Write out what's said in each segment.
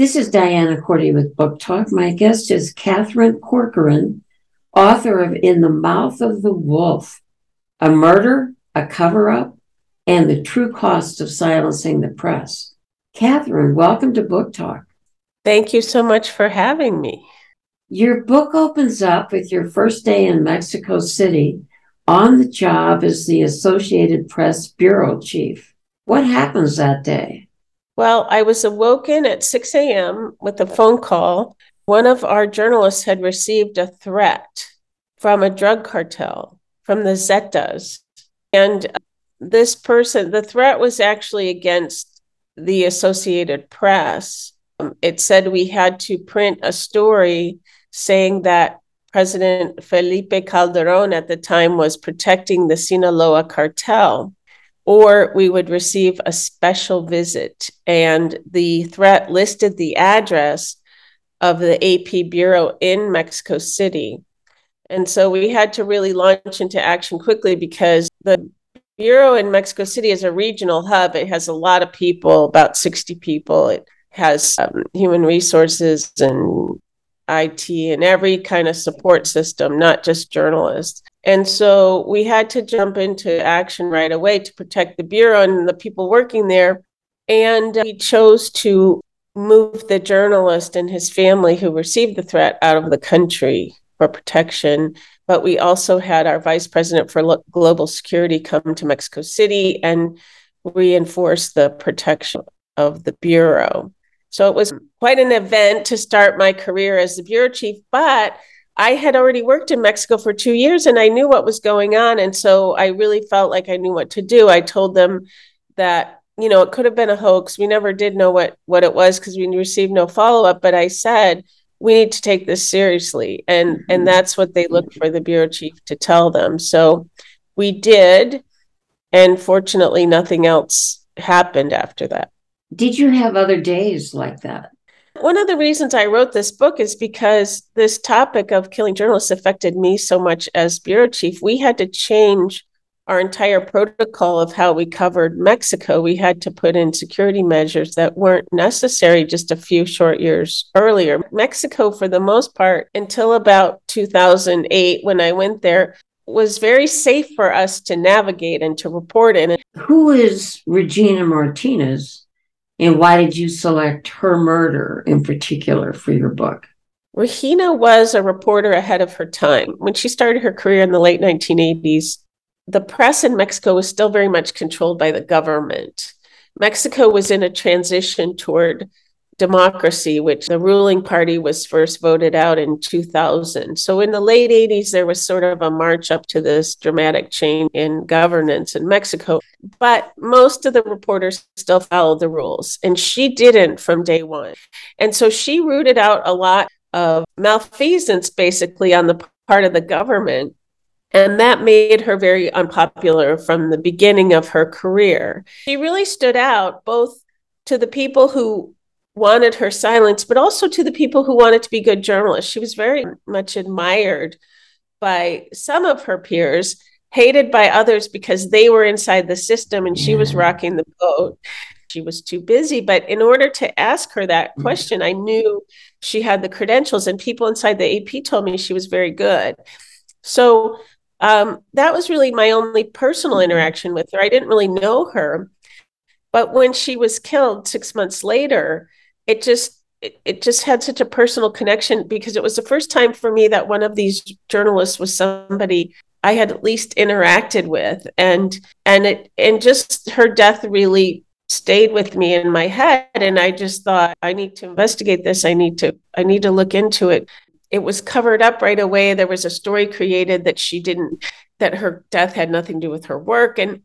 This is Diana Korte with Book Talk. My guest is Katherine Corcoran, author of In the Mouth of the Wolf A Murder, a Cover Up, and the True Cost of Silencing the Press. Katherine, welcome to Book Talk. Thank you so much for having me. Your book opens up with your first day in Mexico City on the job as the Associated Press bureau chief. What happens that day? Well, I was awoken at 6 a.m. with a phone call. One of our journalists had received a threat from a drug cartel, from the Zetas. And this person, the threat was actually against the Associated Press. Um, it said we had to print a story saying that President Felipe Calderon at the time was protecting the Sinaloa cartel or we would receive a special visit. And the threat listed the address of the AP Bureau in Mexico City. And so we had to really launch into action quickly because the Bureau in Mexico City is a regional hub. It has a lot of people, about 60 people. It has um, human resources and IT and every kind of support system, not just journalists. And so we had to jump into action right away to protect the Bureau and the people working there. And uh, we chose to move the journalist and his family who received the threat out of the country for protection. But we also had our vice president for global security come to Mexico City and reinforce the protection of the Bureau. So it was quite an event to start my career as the bureau chief, but I had already worked in Mexico for two years and I knew what was going on. And so I really felt like I knew what to do. I told them that, you know, it could have been a hoax. We never did know what, what it was because we received no follow up. But I said, we need to take this seriously. And, mm-hmm. and that's what they looked for the bureau chief to tell them. So we did. And fortunately, nothing else happened after that. Did you have other days like that? One of the reasons I wrote this book is because this topic of killing journalists affected me so much as bureau chief. We had to change our entire protocol of how we covered Mexico. We had to put in security measures that weren't necessary just a few short years earlier. Mexico, for the most part, until about 2008, when I went there, was very safe for us to navigate and to report in. Who is Regina Martinez? And why did you select her murder in particular for your book? Regina was a reporter ahead of her time. When she started her career in the late 1980s, the press in Mexico was still very much controlled by the government. Mexico was in a transition toward democracy, which the ruling party was first voted out in 2000. So in the late 80s, there was sort of a march up to this dramatic change in governance in Mexico. But most of the reporters still followed the rules, and she didn't from day one. And so she rooted out a lot of malfeasance basically on the part of the government. And that made her very unpopular from the beginning of her career. She really stood out both to the people who wanted her silence, but also to the people who wanted to be good journalists. She was very much admired by some of her peers, hated by others because they were inside the system and she was rocking the boat. She was too busy. But in order to ask her that mm. question, I knew she had the credentials, and people inside the AP told me she was very good. So um, that was really my only personal mm-hmm. interaction with her. I didn't really know her. But when she was killed six months later, it just it, it just had such a personal connection because it was the first time for me that one of these journalists was somebody I had at least interacted with. And and it and just her death really stayed with me in my head. And I just thought I need to investigate this. I need to I need to look into it. It was covered up right away. There was a story created that she didn't that her death had nothing to do with her work. And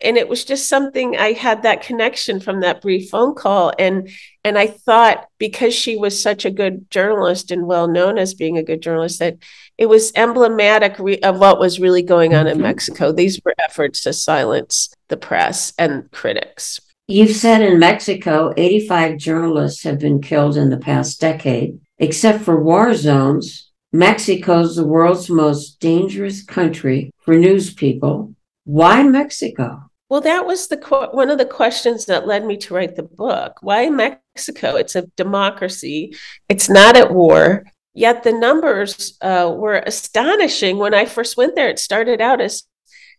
and it was just something i had that connection from that brief phone call. And and i thought because she was such a good journalist and well known as being a good journalist that it was emblematic re- of what was really going on in mm-hmm. mexico. These were efforts to silence the press and critics. You've said in mexico 85 journalists have been killed in the past decade. Except for war zones mexico's the world's most dangerous country for news people why Mexico? Well, that was the one of the questions that led me to write the book. Why Mexico? It's a democracy. It's not at war. Yet the numbers uh, were astonishing when I first went there. It started out as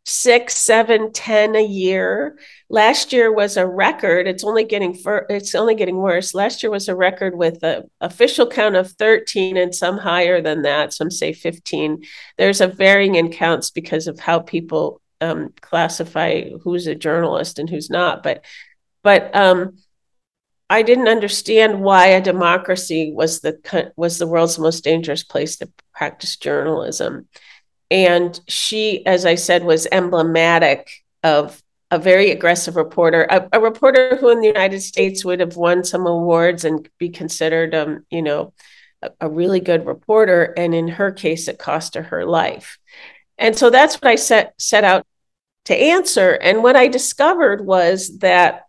six, seven, ten a year. Last year was a record. It's only getting fur- it's only getting worse. Last year was a record with an official count of 13 and some higher than that. Some say 15. There's a varying in counts because of how people um, classify who's a journalist and who's not. But but um, I didn't understand why a democracy was the was the world's most dangerous place to practice journalism. And she, as I said, was emblematic of a very aggressive reporter, a, a reporter who in the United States would have won some awards and be considered, um, you know, a, a really good reporter. And in her case, it cost her her life. And so that's what I set set out to answer. And what I discovered was that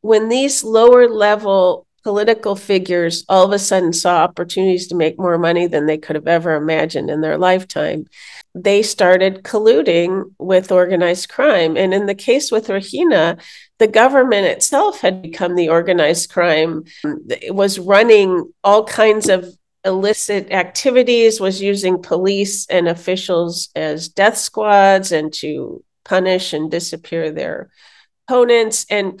when these lower level political figures all of a sudden saw opportunities to make more money than they could have ever imagined in their lifetime, they started colluding with organized crime. And in the case with Regina, the government itself had become the organized crime. It was running all kinds of illicit activities, was using police and officials as death squads and to punish and disappear their opponents. And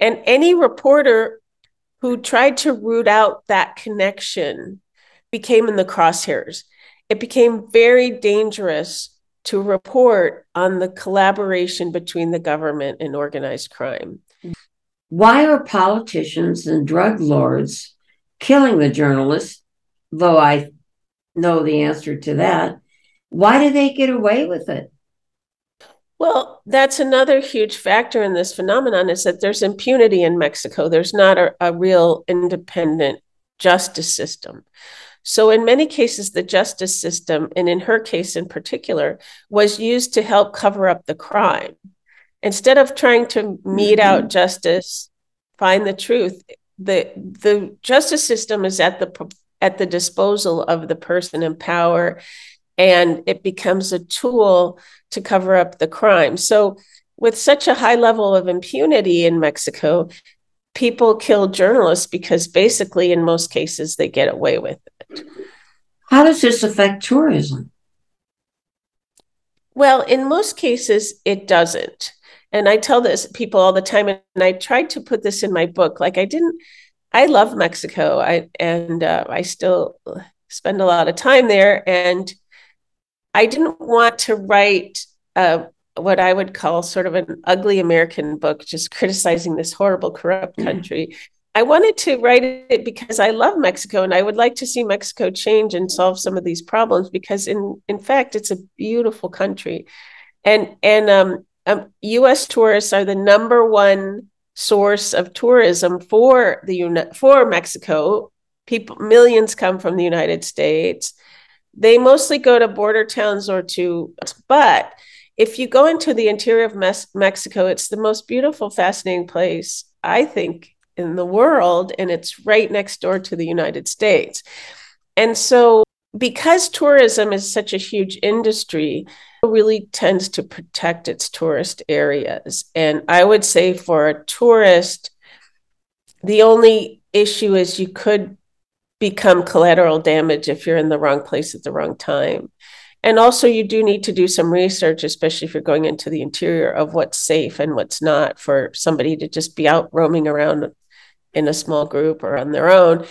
and any reporter who tried to root out that connection became in the crosshairs. It became very dangerous to report on the collaboration between the government and organized crime. Why are politicians and drug lords killing the journalists? Though I know the answer to that. Why do they get away with it? Well, that's another huge factor in this phenomenon is that there's impunity in Mexico. There's not a, a real independent justice system. So, in many cases, the justice system, and in her case in particular, was used to help cover up the crime. Instead of trying to mete mm-hmm. out justice, find the truth, the, the justice system is at the at the disposal of the person in power and it becomes a tool to cover up the crime. So, with such a high level of impunity in Mexico, people kill journalists because basically, in most cases, they get away with it. How does this affect tourism? Well, in most cases, it doesn't. And I tell this people all the time, and I tried to put this in my book. Like I didn't, I love Mexico, I and uh, I still spend a lot of time there, and I didn't want to write uh, what I would call sort of an ugly American book, just criticizing this horrible, corrupt mm-hmm. country. I wanted to write it because I love Mexico and I would like to see Mexico change and solve some of these problems because in in fact it's a beautiful country. And and um, um, US tourists are the number one source of tourism for the for Mexico. People millions come from the United States they mostly go to border towns or to, but if you go into the interior of Mes- Mexico, it's the most beautiful, fascinating place, I think, in the world. And it's right next door to the United States. And so, because tourism is such a huge industry, it really tends to protect its tourist areas. And I would say for a tourist, the only issue is you could become collateral damage if you're in the wrong place at the wrong time. And also, you do need to do some research, especially if you're going into the interior of what's safe and what's not for somebody to just be out roaming around in a small group or on their own.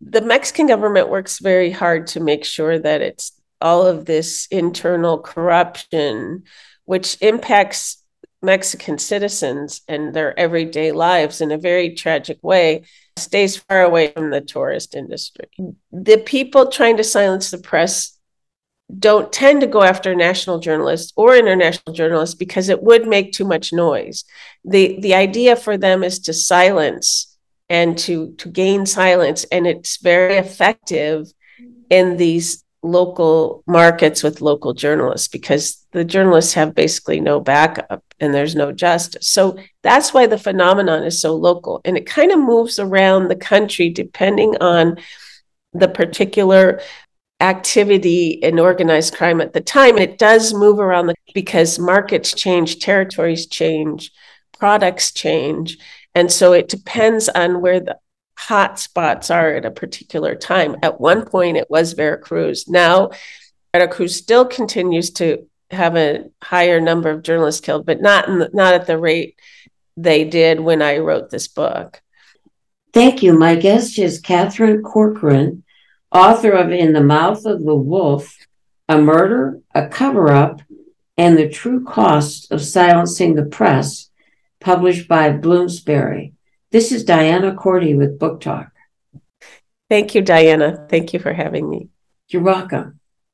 The Mexican government works very hard to make sure that it's all of this internal corruption, which impacts Mexican citizens and their everyday lives in a very tragic way stays far away from the tourist industry. The people trying to silence the press don't tend to go after national journalists or international journalists because it would make too much noise. The the idea for them is to silence and to to gain silence and it's very effective in these local markets with local journalists because the journalists have basically no backup and there's no justice. So that's why the phenomenon is so local and it kind of moves around the country depending on the particular activity in organized crime at the time. It does move around the, because markets change, territories change, products change. And so it depends on where the hot spots are at a particular time. At one point, it was Veracruz. Now, Veracruz still continues to have a higher number of journalists killed, but not the, not at the rate they did when I wrote this book. Thank you. My guest is Katherine Corcoran, author of In the Mouth of the Wolf A Murder, a Cover Up, and the True Cost of Silencing the Press, published by Bloomsbury. This is Diana Korte with Book Talk. Thank you, Diana. Thank you for having me. You're welcome.